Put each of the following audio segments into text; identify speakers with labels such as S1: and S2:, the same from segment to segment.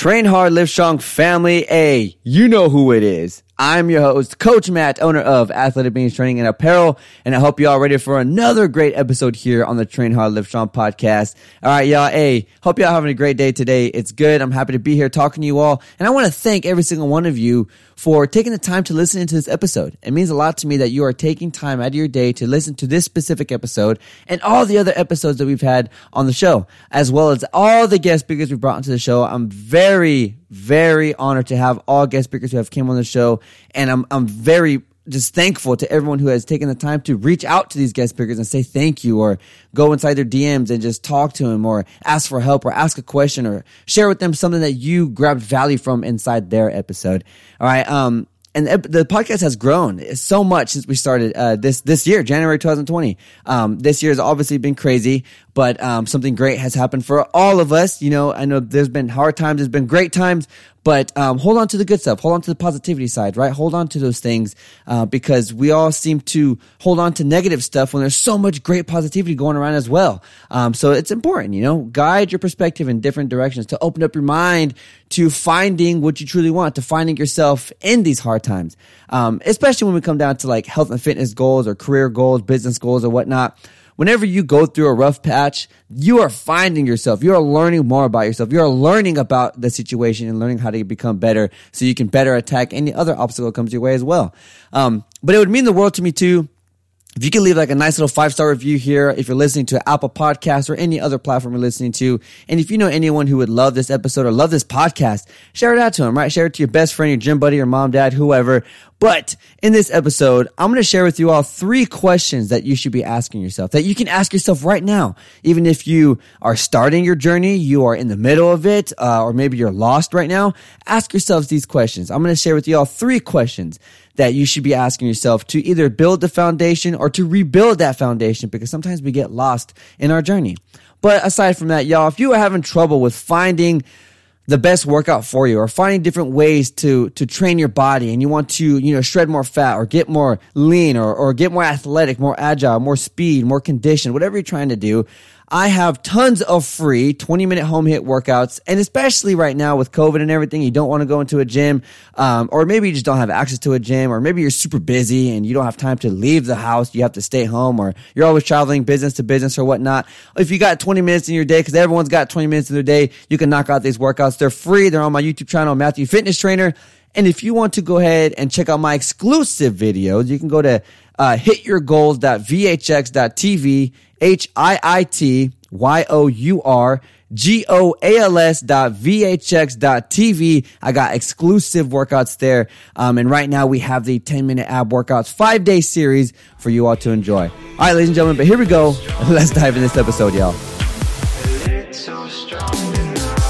S1: Train hard, live strong family. A, you know who it is. I'm your host, Coach Matt, owner of Athletic Beings Training and Apparel, and I hope you all ready for another great episode here on the Train Hard, Live Strong podcast. All right, y'all. Hey, hope y'all having a great day today. It's good. I'm happy to be here talking to you all, and I want to thank every single one of you for taking the time to listen to this episode. It means a lot to me that you are taking time out of your day to listen to this specific episode and all the other episodes that we've had on the show, as well as all the guest speakers we brought into the show. I'm very, very honored to have all guest speakers who have came on the show, and I'm I'm very just thankful to everyone who has taken the time to reach out to these guest speakers and say thank you or go inside their DMs and just talk to them or ask for help or ask a question or share with them something that you grabbed value from inside their episode. All right. Um, and the podcast has grown so much since we started uh, this this year, January 2020. Um, this year has obviously been crazy, but um, something great has happened for all of us. You know, I know there's been hard times, there's been great times, but um, hold on to the good stuff. Hold on to the positivity side, right? Hold on to those things uh, because we all seem to hold on to negative stuff when there's so much great positivity going around as well. Um, so it's important, you know, guide your perspective in different directions to open up your mind to finding what you truly want, to finding yourself in these hard times. Um, especially when we come down to like health and fitness goals or career goals, business goals or whatnot whenever you go through a rough patch, you are finding yourself. You are learning more about yourself. You are learning about the situation and learning how to become better so you can better attack any other obstacle comes your way as well. Um, but it would mean the world to me too if you can leave like a nice little five star review here, if you're listening to Apple Podcasts or any other platform you're listening to, and if you know anyone who would love this episode or love this podcast, share it out to them, right? Share it to your best friend, your gym buddy, your mom, dad, whoever. But in this episode, I'm going to share with you all three questions that you should be asking yourself that you can ask yourself right now. Even if you are starting your journey, you are in the middle of it, uh, or maybe you're lost right now, ask yourselves these questions. I'm going to share with you all three questions that you should be asking yourself to either build the foundation or to rebuild that foundation because sometimes we get lost in our journey. But aside from that, y'all, if you are having trouble with finding the best workout for you or finding different ways to to train your body and you want to you know shred more fat or get more lean or, or get more athletic more agile more speed more condition whatever you're trying to do I have tons of free 20 minute home HIIT workouts. And especially right now with COVID and everything, you don't want to go into a gym. Um, or maybe you just don't have access to a gym or maybe you're super busy and you don't have time to leave the house. You have to stay home or you're always traveling business to business or whatnot. If you got 20 minutes in your day, cause everyone's got 20 minutes in their day, you can knock out these workouts. They're free. They're on my YouTube channel, Matthew Fitness Trainer. And if you want to go ahead and check out my exclusive videos, you can go to uh, hityourgoals.vhx.tv, H I I T Y O U R G O A L S dot VHX dot TV. I got exclusive workouts there. Um, and right now we have the 10 minute ab workouts five day series for you all to enjoy. All right, ladies and gentlemen, but here we go. Let's dive in this episode, y'all.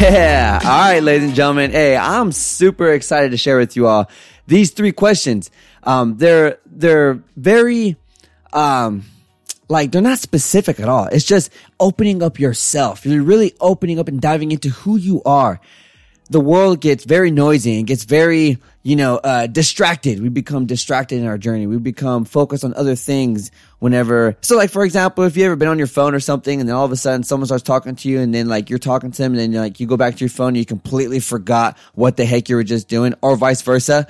S1: Yeah. All right, ladies and gentlemen. Hey, I'm super excited to share with you all these three questions. Um, they're, they're very, um, like they're not specific at all. It's just opening up yourself. You're really opening up and diving into who you are the world gets very noisy and gets very, you know, uh, distracted. We become distracted in our journey. We become focused on other things whenever. So, like, for example, if you ever been on your phone or something and then all of a sudden someone starts talking to you and then, like, you're talking to them and then, like, you go back to your phone and you completely forgot what the heck you were just doing or vice versa.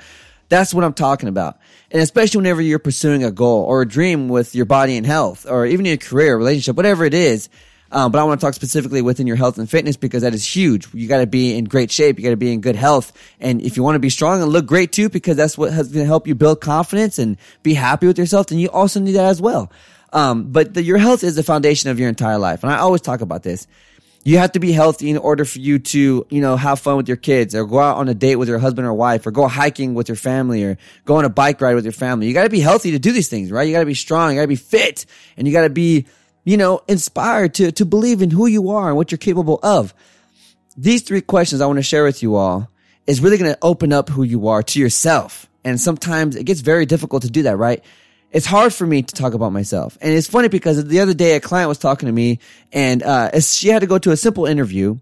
S1: That's what I'm talking about. And especially whenever you're pursuing a goal or a dream with your body and health or even your career, relationship, whatever it is, um, but I want to talk specifically within your health and fitness because that is huge. You got to be in great shape. You got to be in good health. And if you want to be strong and look great too, because that's what has going to help you build confidence and be happy with yourself, then you also need that as well. Um, but the, your health is the foundation of your entire life. And I always talk about this. You have to be healthy in order for you to, you know, have fun with your kids or go out on a date with your husband or wife or go hiking with your family or go on a bike ride with your family. You got to be healthy to do these things, right? You got to be strong. You got to be fit and you got to be, you know, inspired to, to believe in who you are and what you're capable of. These three questions I want to share with you all is really going to open up who you are to yourself. And sometimes it gets very difficult to do that, right? It's hard for me to talk about myself. And it's funny because the other day a client was talking to me and, uh, she had to go to a simple interview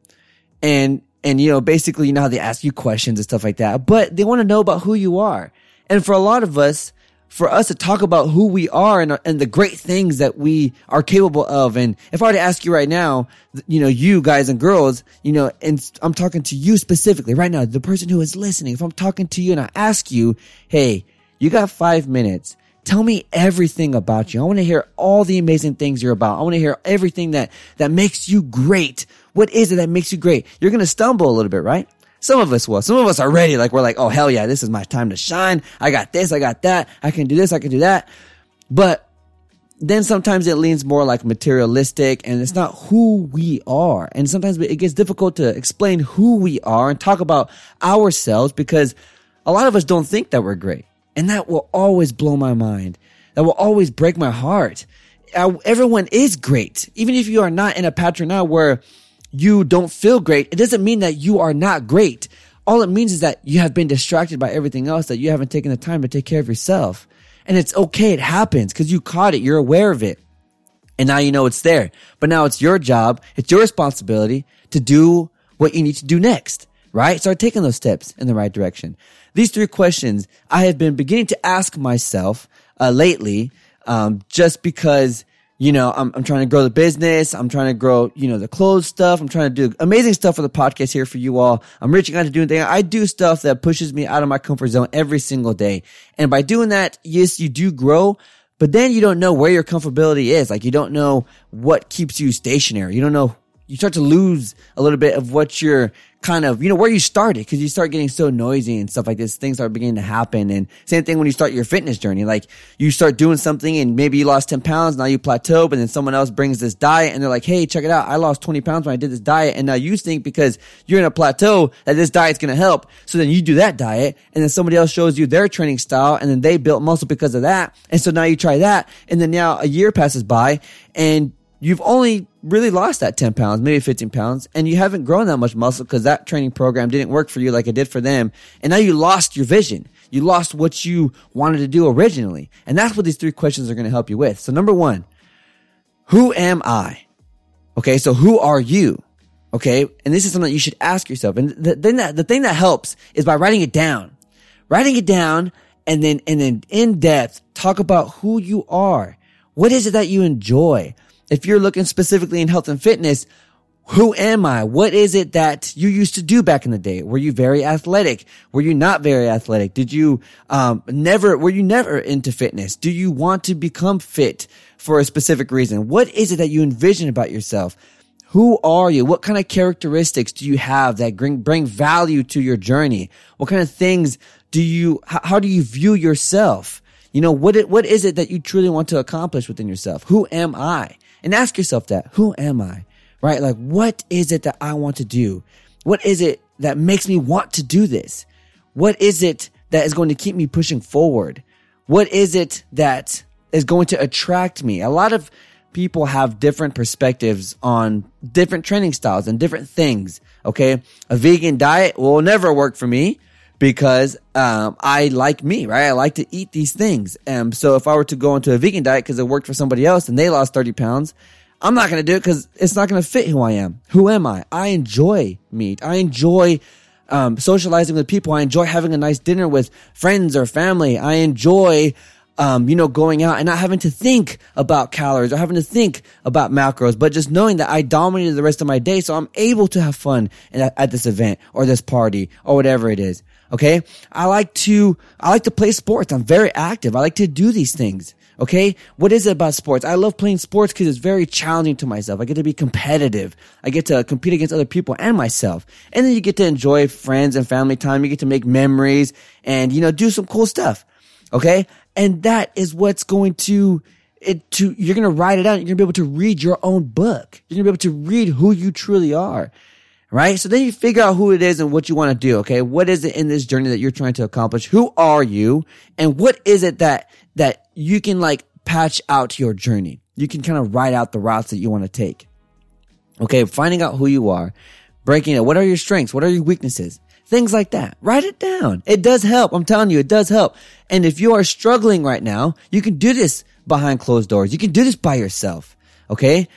S1: and, and, you know, basically, you know how they ask you questions and stuff like that, but they want to know about who you are. And for a lot of us, for us to talk about who we are and, and the great things that we are capable of. And if I were to ask you right now, you know, you guys and girls, you know, and I'm talking to you specifically right now, the person who is listening, if I'm talking to you and I ask you, Hey, you got five minutes. Tell me everything about you. I want to hear all the amazing things you're about. I want to hear everything that, that makes you great. What is it that makes you great? You're going to stumble a little bit, right? Some of us will. Some of us are ready. Like we're like, oh hell yeah, this is my time to shine. I got this, I got that. I can do this, I can do that. But then sometimes it leans more like materialistic and it's not who we are. And sometimes it gets difficult to explain who we are and talk about ourselves because a lot of us don't think that we're great. And that will always blow my mind. That will always break my heart. Everyone is great. Even if you are not in a pattern now where you don't feel great, it doesn't mean that you are not great. All it means is that you have been distracted by everything else, that you haven't taken the time to take care of yourself. And it's okay. It happens because you caught it. You're aware of it. And now you know it's there. But now it's your job. It's your responsibility to do what you need to do next, right? Start taking those steps in the right direction. These three questions I have been beginning to ask myself uh, lately, um, just because you know, I'm, I'm trying to grow the business. I'm trying to grow, you know, the clothes stuff. I'm trying to do amazing stuff for the podcast here for you all. I'm reaching out to doing things. I do stuff that pushes me out of my comfort zone every single day. And by doing that, yes, you do grow, but then you don't know where your comfortability is. Like you don't know what keeps you stationary. You don't know you start to lose a little bit of what you're kind of, you know, where you started because you start getting so noisy and stuff like this. Things are beginning to happen. And same thing when you start your fitness journey. Like you start doing something and maybe you lost 10 pounds. Now you plateau, but then someone else brings this diet and they're like, Hey, check it out. I lost 20 pounds when I did this diet. And now you think because you're in a plateau that this diet's going to help. So then you do that diet and then somebody else shows you their training style and then they built muscle because of that. And so now you try that. And then now a year passes by and you've only really lost that 10 pounds, maybe 15 pounds, and you haven't grown that much muscle because that training program didn't work for you like it did for them. And now you lost your vision. You lost what you wanted to do originally. And that's what these three questions are going to help you with. So number one, who am I? Okay. So who are you? Okay. And this is something you should ask yourself. And the thing that, the thing that helps is by writing it down, writing it down and then, and then in depth talk about who you are. What is it that you enjoy? If you're looking specifically in health and fitness, who am I? What is it that you used to do back in the day? Were you very athletic? Were you not very athletic? Did you, um, never, were you never into fitness? Do you want to become fit for a specific reason? What is it that you envision about yourself? Who are you? What kind of characteristics do you have that bring, bring value to your journey? What kind of things do you, how, how do you view yourself? You know, what, it, what is it that you truly want to accomplish within yourself? Who am I? And ask yourself that. Who am I? Right? Like, what is it that I want to do? What is it that makes me want to do this? What is it that is going to keep me pushing forward? What is it that is going to attract me? A lot of people have different perspectives on different training styles and different things. Okay. A vegan diet will never work for me because um, I like me, right? I like to eat these things. And so if I were to go into a vegan diet because it worked for somebody else and they lost 30 pounds, I'm not going to do it because it's not going to fit who I am. Who am I? I enjoy meat. I enjoy um, socializing with people. I enjoy having a nice dinner with friends or family. I enjoy um, you know, going out and not having to think about calories or having to think about macros, but just knowing that I dominated the rest of my day. So I'm able to have fun at, at this event or this party or whatever it is. Okay. I like to, I like to play sports. I'm very active. I like to do these things. Okay. What is it about sports? I love playing sports because it's very challenging to myself. I get to be competitive. I get to compete against other people and myself. And then you get to enjoy friends and family time. You get to make memories and, you know, do some cool stuff. Okay. And that is what's going to it to you're gonna write it out. You're gonna be able to read your own book. You're gonna be able to read who you truly are. Right? So then you figure out who it is and what you want to do. Okay. What is it in this journey that you're trying to accomplish? Who are you? And what is it that, that you can like patch out your journey? You can kind of write out the routes that you want to take. Okay. Finding out who you are, breaking it. What are your strengths? What are your weaknesses? Things like that. Write it down. It does help. I'm telling you, it does help. And if you are struggling right now, you can do this behind closed doors. You can do this by yourself. Okay.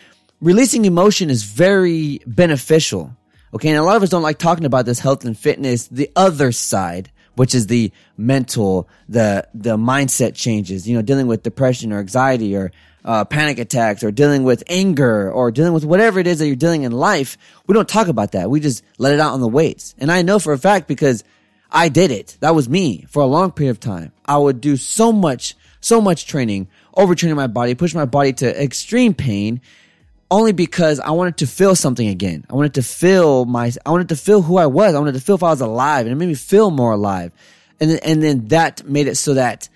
S1: Releasing emotion is very beneficial. Okay. And a lot of us don't like talking about this health and fitness, the other side, which is the mental, the, the mindset changes, you know, dealing with depression or anxiety or uh, panic attacks or dealing with anger or dealing with whatever it is that you're dealing in life. We don't talk about that. We just let it out on the weights. And I know for a fact because I did it. That was me for a long period of time. I would do so much, so much training, overtraining my body, push my body to extreme pain only because I wanted to feel something again. I wanted to feel my, I wanted to feel who I was. I wanted to feel if I was alive and it made me feel more alive. And and then that made it so that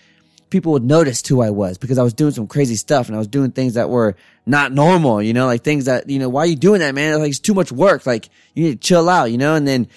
S1: people would notice who I was because I was doing some crazy stuff and I was doing things that were not normal, you know, like things that, you know, why are you doing that, man? Like it's too much work. Like you need to chill out, you know, and then,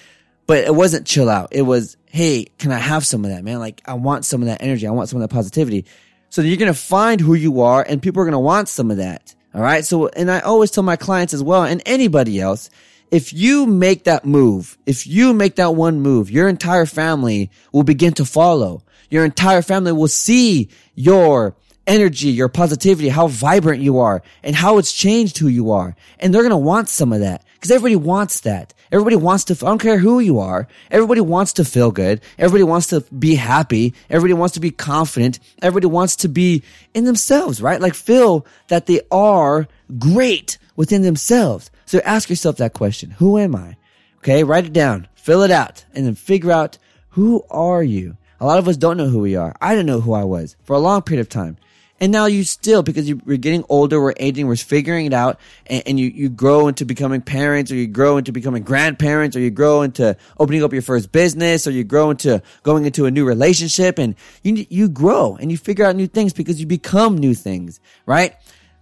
S1: but it wasn't chill out. It was, Hey, can I have some of that, man? Like I want some of that energy. I want some of that positivity. So you're going to find who you are and people are going to want some of that. All right. So, and I always tell my clients as well and anybody else, if you make that move, if you make that one move, your entire family will begin to follow. Your entire family will see your energy, your positivity, how vibrant you are and how it's changed who you are. And they're going to want some of that because everybody wants that. Everybody wants to, I don't care who you are. Everybody wants to feel good. Everybody wants to be happy. Everybody wants to be confident. Everybody wants to be in themselves, right? Like feel that they are great within themselves. So ask yourself that question. Who am I? Okay. Write it down, fill it out and then figure out who are you? A lot of us don't know who we are. I didn't know who I was for a long period of time. And now you still, because you, are getting older, we're aging, we're figuring it out, and, and, you, you grow into becoming parents, or you grow into becoming grandparents, or you grow into opening up your first business, or you grow into going into a new relationship, and you, you grow and you figure out new things because you become new things, right?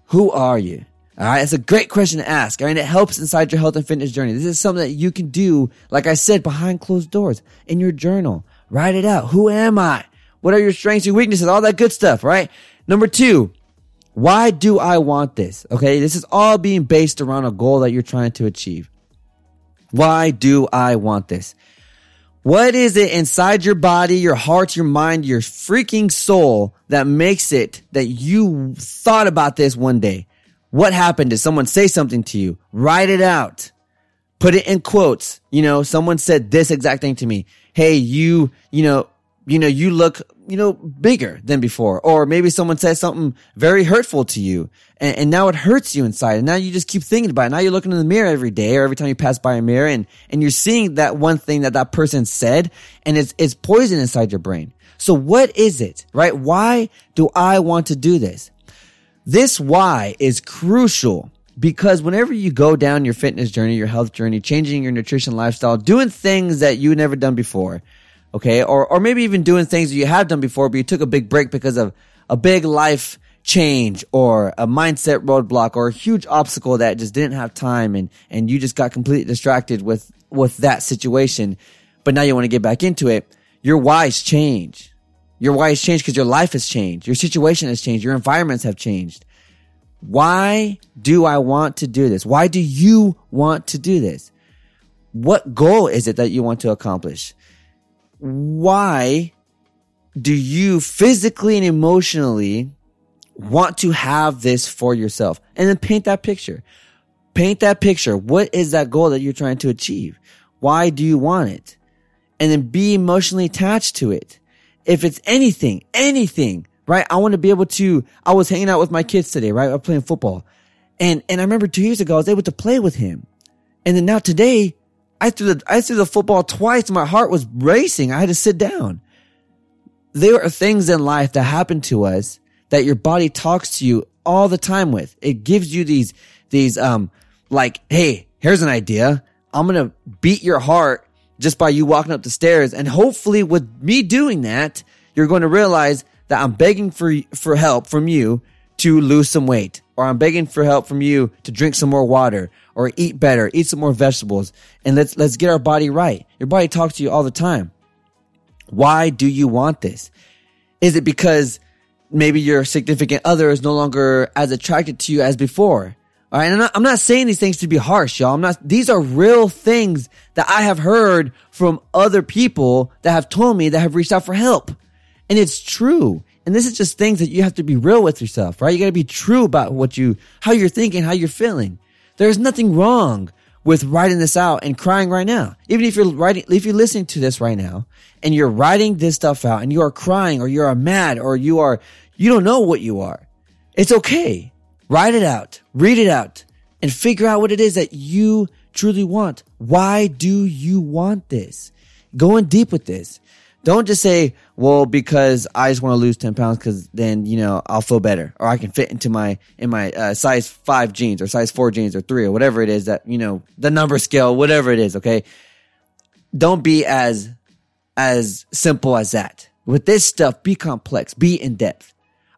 S1: Who are you? All right. It's a great question to ask. All right. It helps inside your health and fitness journey. This is something that you can do, like I said, behind closed doors in your journal. Write it out. Who am I? What are your strengths, your weaknesses, all that good stuff, right? Number two, why do I want this? Okay. This is all being based around a goal that you're trying to achieve. Why do I want this? What is it inside your body, your heart, your mind, your freaking soul that makes it that you thought about this one day? What happened? Did someone say something to you? Write it out. Put it in quotes. You know, someone said this exact thing to me. Hey, you, you know, you know, you look, you know, bigger than before. Or maybe someone said something very hurtful to you and, and, now it hurts you inside. And now you just keep thinking about it. Now you're looking in the mirror every day or every time you pass by a mirror and, and you're seeing that one thing that that person said and it's, it's poison inside your brain. So what is it, right? Why do I want to do this? This why is crucial because whenever you go down your fitness journey, your health journey, changing your nutrition lifestyle, doing things that you never done before, Okay. Or, or maybe even doing things that you have done before, but you took a big break because of a big life change or a mindset roadblock or a huge obstacle that just didn't have time and, and you just got completely distracted with, with that situation. But now you want to get back into it. Your whys change. Your whys change because your life has changed. Your situation has changed. Your environments have changed. Why do I want to do this? Why do you want to do this? What goal is it that you want to accomplish? why do you physically and emotionally want to have this for yourself? And then paint that picture. Paint that picture. What is that goal that you're trying to achieve? Why do you want it? And then be emotionally attached to it. If it's anything, anything, right? I want to be able to, I was hanging out with my kids today, right? I'm playing football. And, and I remember two years ago, I was able to play with him. And then now today, I threw the I threw the football twice. My heart was racing. I had to sit down. There are things in life that happen to us that your body talks to you all the time with. It gives you these these um like, hey, here's an idea. I'm gonna beat your heart just by you walking up the stairs, and hopefully, with me doing that, you're going to realize that I'm begging for for help from you to lose some weight, or I'm begging for help from you to drink some more water, or eat better, eat some more vegetables, and let's, let's get our body right. Your body talks to you all the time. Why do you want this? Is it because maybe your significant other is no longer as attracted to you as before? All right. I'm not, I'm not saying these things to be harsh, y'all. I'm not, these are real things that I have heard from other people that have told me that have reached out for help. And it's true. And this is just things that you have to be real with yourself, right? You got to be true about what you, how you're thinking, how you're feeling. There's nothing wrong with writing this out and crying right now. Even if you're writing, if you're listening to this right now and you're writing this stuff out and you are crying or you are mad or you are, you don't know what you are. It's okay. Write it out, read it out, and figure out what it is that you truly want. Why do you want this? Go in deep with this. Don't just say, well, because I just want to lose 10 pounds because then, you know, I'll feel better or I can fit into my, in my uh, size five jeans or size four jeans or three or whatever it is that, you know, the number scale, whatever it is. Okay. Don't be as, as simple as that. With this stuff, be complex, be in depth.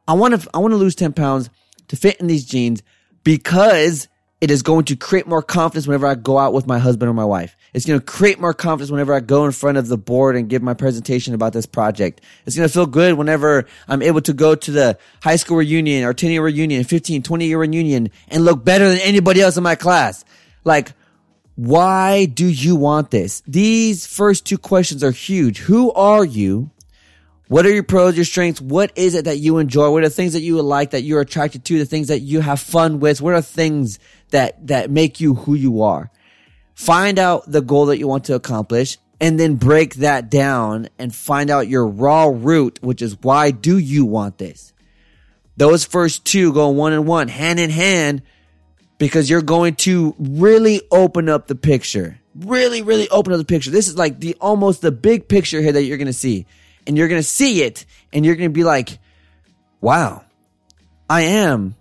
S1: I want to, I want to lose 10 pounds to fit in these jeans because it is going to create more confidence whenever I go out with my husband or my wife. It's going to create more confidence whenever I go in front of the board and give my presentation about this project. It's going to feel good whenever I'm able to go to the high school reunion or 10 year reunion, 15, 20 year reunion and look better than anybody else in my class. Like, why do you want this? These first two questions are huge. Who are you? What are your pros, your strengths? What is it that you enjoy? What are the things that you like, that you're attracted to, the things that you have fun with? What are things that, that make you who you are? Find out the goal that you want to accomplish and then break that down and find out your raw root, which is why do you want this? Those first two go one and one, hand in hand, because you're going to really open up the picture. Really, really open up the picture. This is like the almost the big picture here that you're going to see and you're going to see it and you're going to be like, wow, I am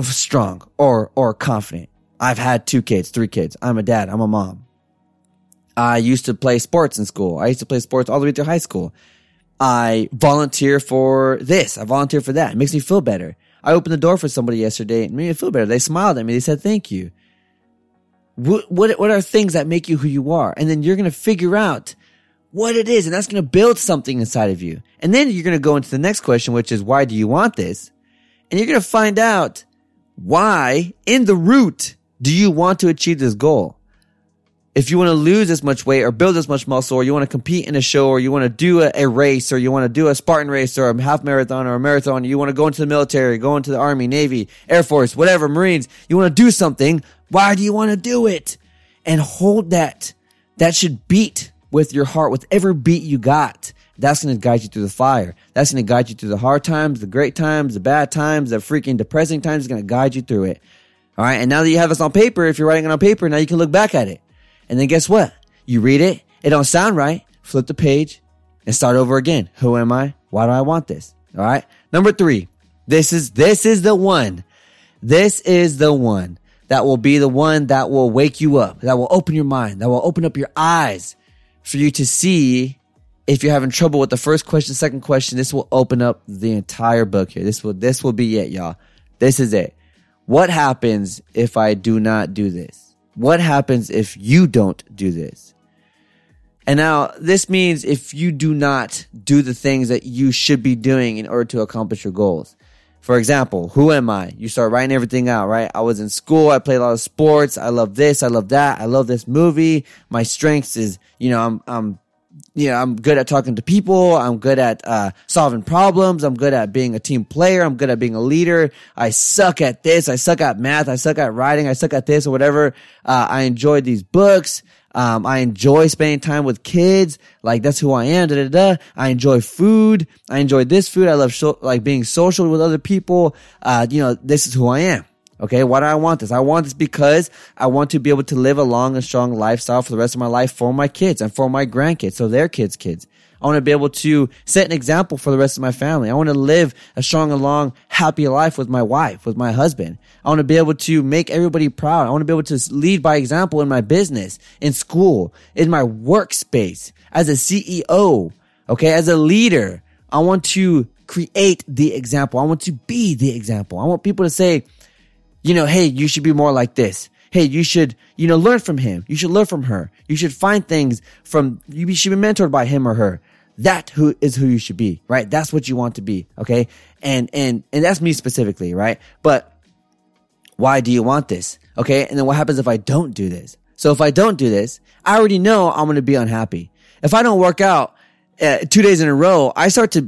S1: strong or, or confident. I've had two kids, three kids. I'm a dad. I'm a mom. I used to play sports in school. I used to play sports all the way through high school. I volunteer for this. I volunteer for that. It makes me feel better. I opened the door for somebody yesterday and made me feel better. They smiled at me. They said, thank you. What, what, what are things that make you who you are? And then you're going to figure out what it is, and that's going to build something inside of you. And then you're going to go into the next question, which is why do you want this? And you're going to find out why in the root do you want to achieve this goal? If you want to lose this much weight or build this much muscle or you want to compete in a show or you want to do a, a race or you want to do a Spartan race or a half marathon or a marathon, you want to go into the military, go into the army, navy, air force, whatever, marines, you want to do something. Why do you want to do it? And hold that. That should beat with your heart, with every beat you got. That's going to guide you through the fire. That's going to guide you through the hard times, the great times, the bad times, the freaking depressing times. It's going to guide you through it. All right. And now that you have this on paper, if you're writing it on paper, now you can look back at it. And then guess what? You read it. It don't sound right. Flip the page and start over again. Who am I? Why do I want this? All right. Number three. This is, this is the one. This is the one that will be the one that will wake you up, that will open your mind, that will open up your eyes for you to see if you're having trouble with the first question, second question, this will open up the entire book here. This will, this will be it, y'all. This is it. What happens if I do not do this? What happens if you don't do this? And now this means if you do not do the things that you should be doing in order to accomplish your goals. For example, who am I? You start writing everything out, right? I was in school. I played a lot of sports. I love this. I love that. I love this movie. My strengths is, you know, I'm, I'm, you know, I'm good at talking to people. I'm good at, uh, solving problems. I'm good at being a team player. I'm good at being a leader. I suck at this. I suck at math. I suck at writing. I suck at this or whatever. Uh, I enjoy these books. Um, I enjoy spending time with kids. Like that's who I am. Da, da, da. I enjoy food. I enjoy this food. I love so, like being social with other people. Uh, you know, this is who I am. Okay. Why do I want this? I want this because I want to be able to live a long and strong lifestyle for the rest of my life for my kids and for my grandkids. So their kids' kids. I want to be able to set an example for the rest of my family. I want to live a strong and long, happy life with my wife, with my husband. I want to be able to make everybody proud. I want to be able to lead by example in my business, in school, in my workspace, as a CEO. Okay. As a leader, I want to create the example. I want to be the example. I want people to say, you know, hey, you should be more like this. Hey, you should, you know, learn from him. You should learn from her. You should find things from, you should be mentored by him or her. That who is who you should be, right? That's what you want to be. Okay. And, and, and that's me specifically, right? But why do you want this? Okay. And then what happens if I don't do this? So if I don't do this, I already know I'm going to be unhappy. If I don't work out uh, two days in a row, I start to,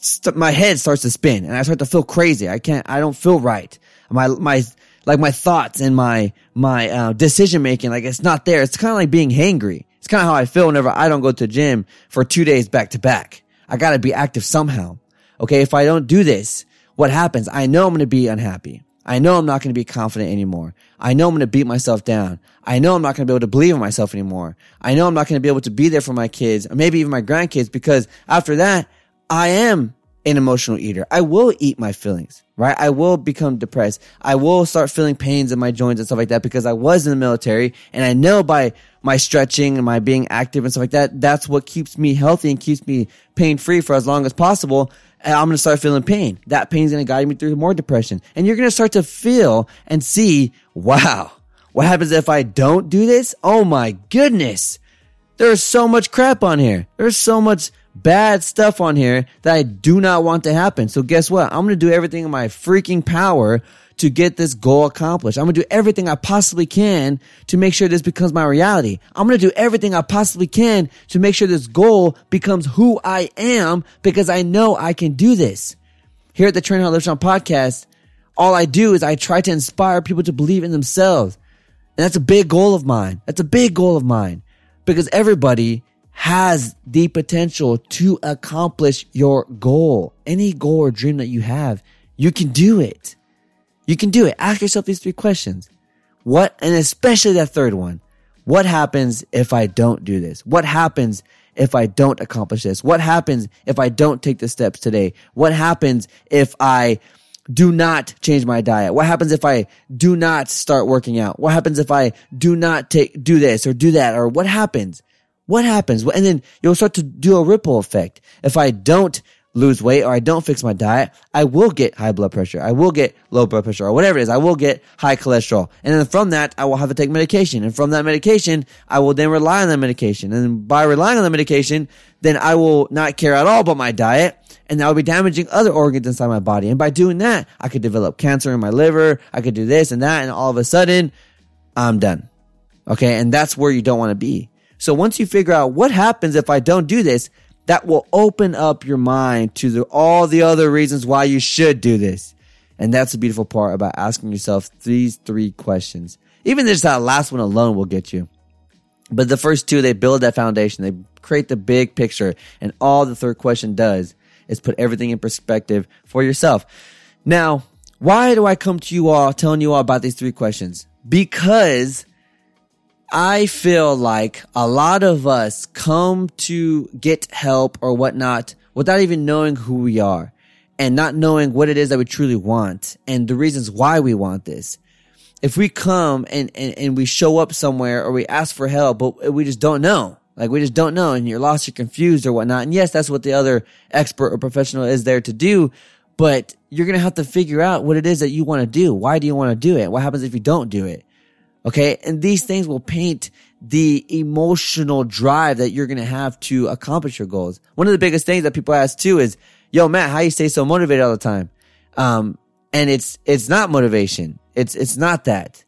S1: st- my head starts to spin and I start to feel crazy. I can't, I don't feel right. My, my, like my thoughts and my, my, uh, decision making, like it's not there. It's kind of like being hangry. It's kind of how I feel whenever I don't go to the gym for two days back to back. I gotta be active somehow. Okay. If I don't do this, what happens? I know I'm going to be unhappy. I know I'm not going to be confident anymore. I know I'm going to beat myself down. I know I'm not going to be able to believe in myself anymore. I know I'm not going to be able to be there for my kids or maybe even my grandkids because after that, I am an emotional eater. I will eat my feelings, right? I will become depressed. I will start feeling pains in my joints and stuff like that because I was in the military and I know by my stretching and my being active and stuff like that, that's what keeps me healthy and keeps me pain free for as long as possible and I'm going to start feeling pain. That pain's going to guide me through more depression. And you're going to start to feel and see, wow, what happens if I don't do this? Oh my goodness. There's so much crap on here. There's so much bad stuff on here that I do not want to happen. So guess what? I'm going to do everything in my freaking power to get this goal accomplished. I'm going to do everything I possibly can to make sure this becomes my reality. I'm going to do everything I possibly can to make sure this goal becomes who I am because I know I can do this. Here at the Train Hard Live podcast, all I do is I try to inspire people to believe in themselves. And that's a big goal of mine. That's a big goal of mine because everybody has the potential to accomplish your goal. Any goal or dream that you have, you can do it. You can do it. Ask yourself these three questions. What, and especially that third one. What happens if I don't do this? What happens if I don't accomplish this? What happens if I don't take the steps today? What happens if I do not change my diet? What happens if I do not start working out? What happens if I do not take, do this or do that? Or what happens? What happens? And then you'll start to do a ripple effect. If I don't lose weight or I don't fix my diet, I will get high blood pressure. I will get low blood pressure or whatever it is. I will get high cholesterol. And then from that, I will have to take medication. And from that medication, I will then rely on that medication. And by relying on the medication, then I will not care at all about my diet. And I will be damaging other organs inside my body. And by doing that, I could develop cancer in my liver. I could do this and that. And all of a sudden, I'm done. Okay. And that's where you don't want to be. So once you figure out what happens if I don't do this, that will open up your mind to the, all the other reasons why you should do this. And that's the beautiful part about asking yourself these three questions. Even just that last one alone will get you. But the first two, they build that foundation. They create the big picture. And all the third question does is put everything in perspective for yourself. Now, why do I come to you all telling you all about these three questions? Because I feel like a lot of us come to get help or whatnot without even knowing who we are and not knowing what it is that we truly want and the reasons why we want this. If we come and, and, and we show up somewhere or we ask for help, but we just don't know. Like we just don't know and you're lost, you're confused or whatnot. And yes, that's what the other expert or professional is there to do. But you're going to have to figure out what it is that you want to do. Why do you want to do it? What happens if you don't do it? Okay. And these things will paint the emotional drive that you're going to have to accomplish your goals. One of the biggest things that people ask too is, yo, Matt, how you stay so motivated all the time? Um, and it's, it's not motivation. It's, it's not that.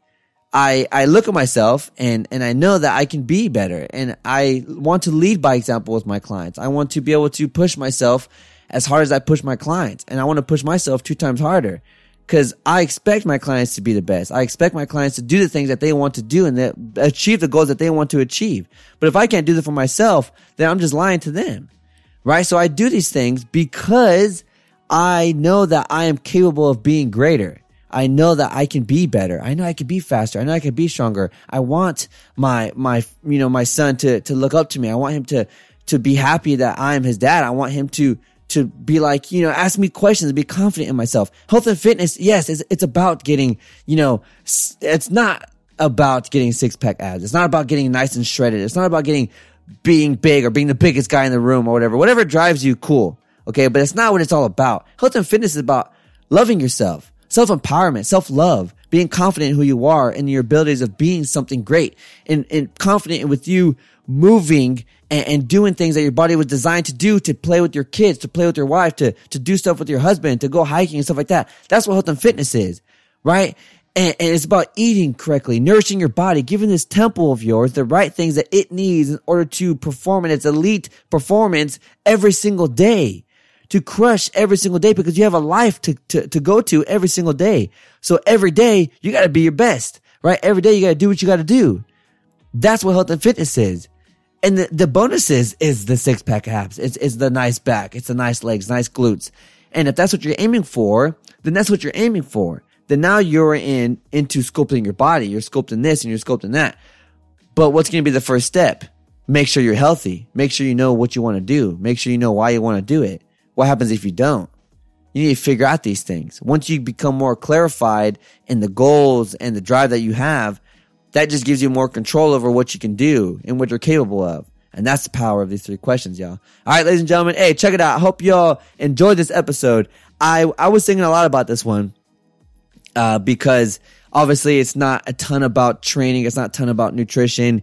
S1: I, I look at myself and, and I know that I can be better and I want to lead by example with my clients. I want to be able to push myself as hard as I push my clients and I want to push myself two times harder because I expect my clients to be the best. I expect my clients to do the things that they want to do and that achieve the goals that they want to achieve. But if I can't do that for myself, then I'm just lying to them. Right? So I do these things because I know that I am capable of being greater. I know that I can be better. I know I can be faster. I know I can be stronger. I want my, my, you know, my son to, to look up to me. I want him to, to be happy that I am his dad. I want him to, to be like, you know, ask me questions be confident in myself. Health and fitness, yes, it's, it's about getting, you know, it's not about getting six pack abs. It's not about getting nice and shredded. It's not about getting, being big or being the biggest guy in the room or whatever. Whatever drives you, cool. Okay. But it's not what it's all about. Health and fitness is about loving yourself, self empowerment, self love, being confident in who you are and your abilities of being something great and, and confident with you moving and, and, doing things that your body was designed to do to play with your kids, to play with your wife, to, to do stuff with your husband, to go hiking and stuff like that. That's what health and fitness is, right? And, and, it's about eating correctly, nourishing your body, giving this temple of yours the right things that it needs in order to perform in its elite performance every single day, to crush every single day because you have a life to, to, to go to every single day. So every day you got to be your best, right? Every day you got to do what you got to do. That's what health and fitness is. And the, the bonuses is the six pack abs. It's, it's the nice back. It's the nice legs, nice glutes. And if that's what you're aiming for, then that's what you're aiming for. Then now you're in, into sculpting your body. You're sculpting this and you're sculpting that. But what's going to be the first step? Make sure you're healthy. Make sure you know what you want to do. Make sure you know why you want to do it. What happens if you don't? You need to figure out these things. Once you become more clarified in the goals and the drive that you have, that just gives you more control over what you can do and what you're capable of. And that's the power of these three questions, y'all. All right, ladies and gentlemen. Hey, check it out. I hope y'all enjoyed this episode. I, I was thinking a lot about this one, uh, because obviously it's not a ton about training. It's not a ton about nutrition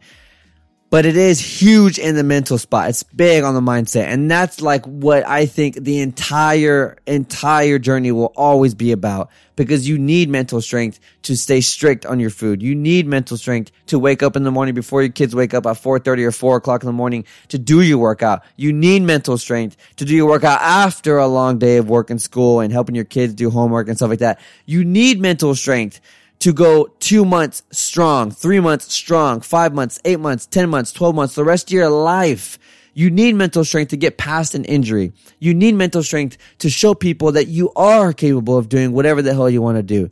S1: but it is huge in the mental spot. It's big on the mindset. And that's like what I think the entire, entire journey will always be about because you need mental strength to stay strict on your food. You need mental strength to wake up in the morning before your kids wake up at 4.30 or 4 o'clock in the morning to do your workout. You need mental strength to do your workout after a long day of work and school and helping your kids do homework and stuff like that. You need mental strength to go two months strong, three months strong, five months, eight months, 10 months, 12 months, the rest of your life. You need mental strength to get past an injury. You need mental strength to show people that you are capable of doing whatever the hell you want to do.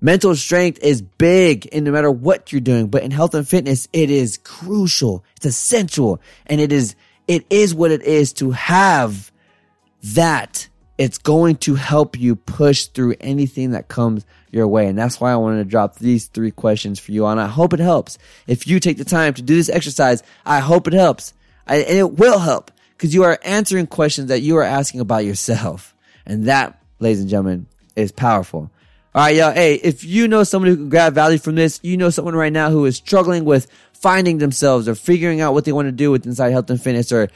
S1: Mental strength is big in no matter what you're doing, but in health and fitness, it is crucial. It's essential. And it is, it is what it is to have that. It's going to help you push through anything that comes your way. And that's why I wanted to drop these three questions for you. And I hope it helps. If you take the time to do this exercise, I hope it helps. I, and it will help because you are answering questions that you are asking about yourself. And that, ladies and gentlemen, is powerful. All right, y'all. Hey, if you know someone who can grab value from this, you know someone right now who is struggling with finding themselves or figuring out what they want to do with inside health and fitness or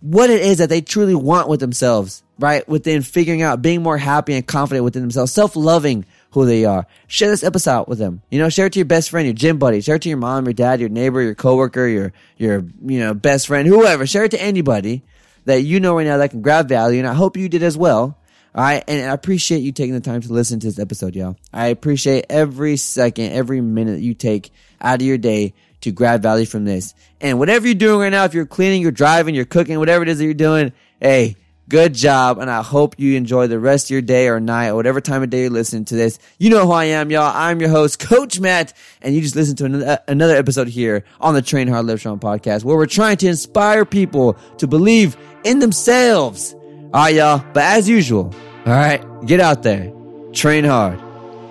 S1: what it is that they truly want with themselves, right? Within figuring out being more happy and confident within themselves, self-loving who they are. Share this episode with them. You know, share it to your best friend, your gym buddy. Share it to your mom, your dad, your neighbor, your coworker, your your you know best friend, whoever. Share it to anybody that you know right now that can grab value. And I hope you did as well. All right, and I appreciate you taking the time to listen to this episode, y'all. I appreciate every second, every minute you take out of your day to grab value from this. And whatever you're doing right now, if you're cleaning, you're driving, you're cooking, whatever it is that you're doing, hey, Good job. And I hope you enjoy the rest of your day or night or whatever time of day you're listening to this. You know who I am, y'all. I'm your host, Coach Matt. And you just listen to another, another episode here on the Train Hard Live Strong podcast where we're trying to inspire people to believe in themselves. All right, y'all. But as usual, all right, get out there, train hard,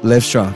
S1: live strong.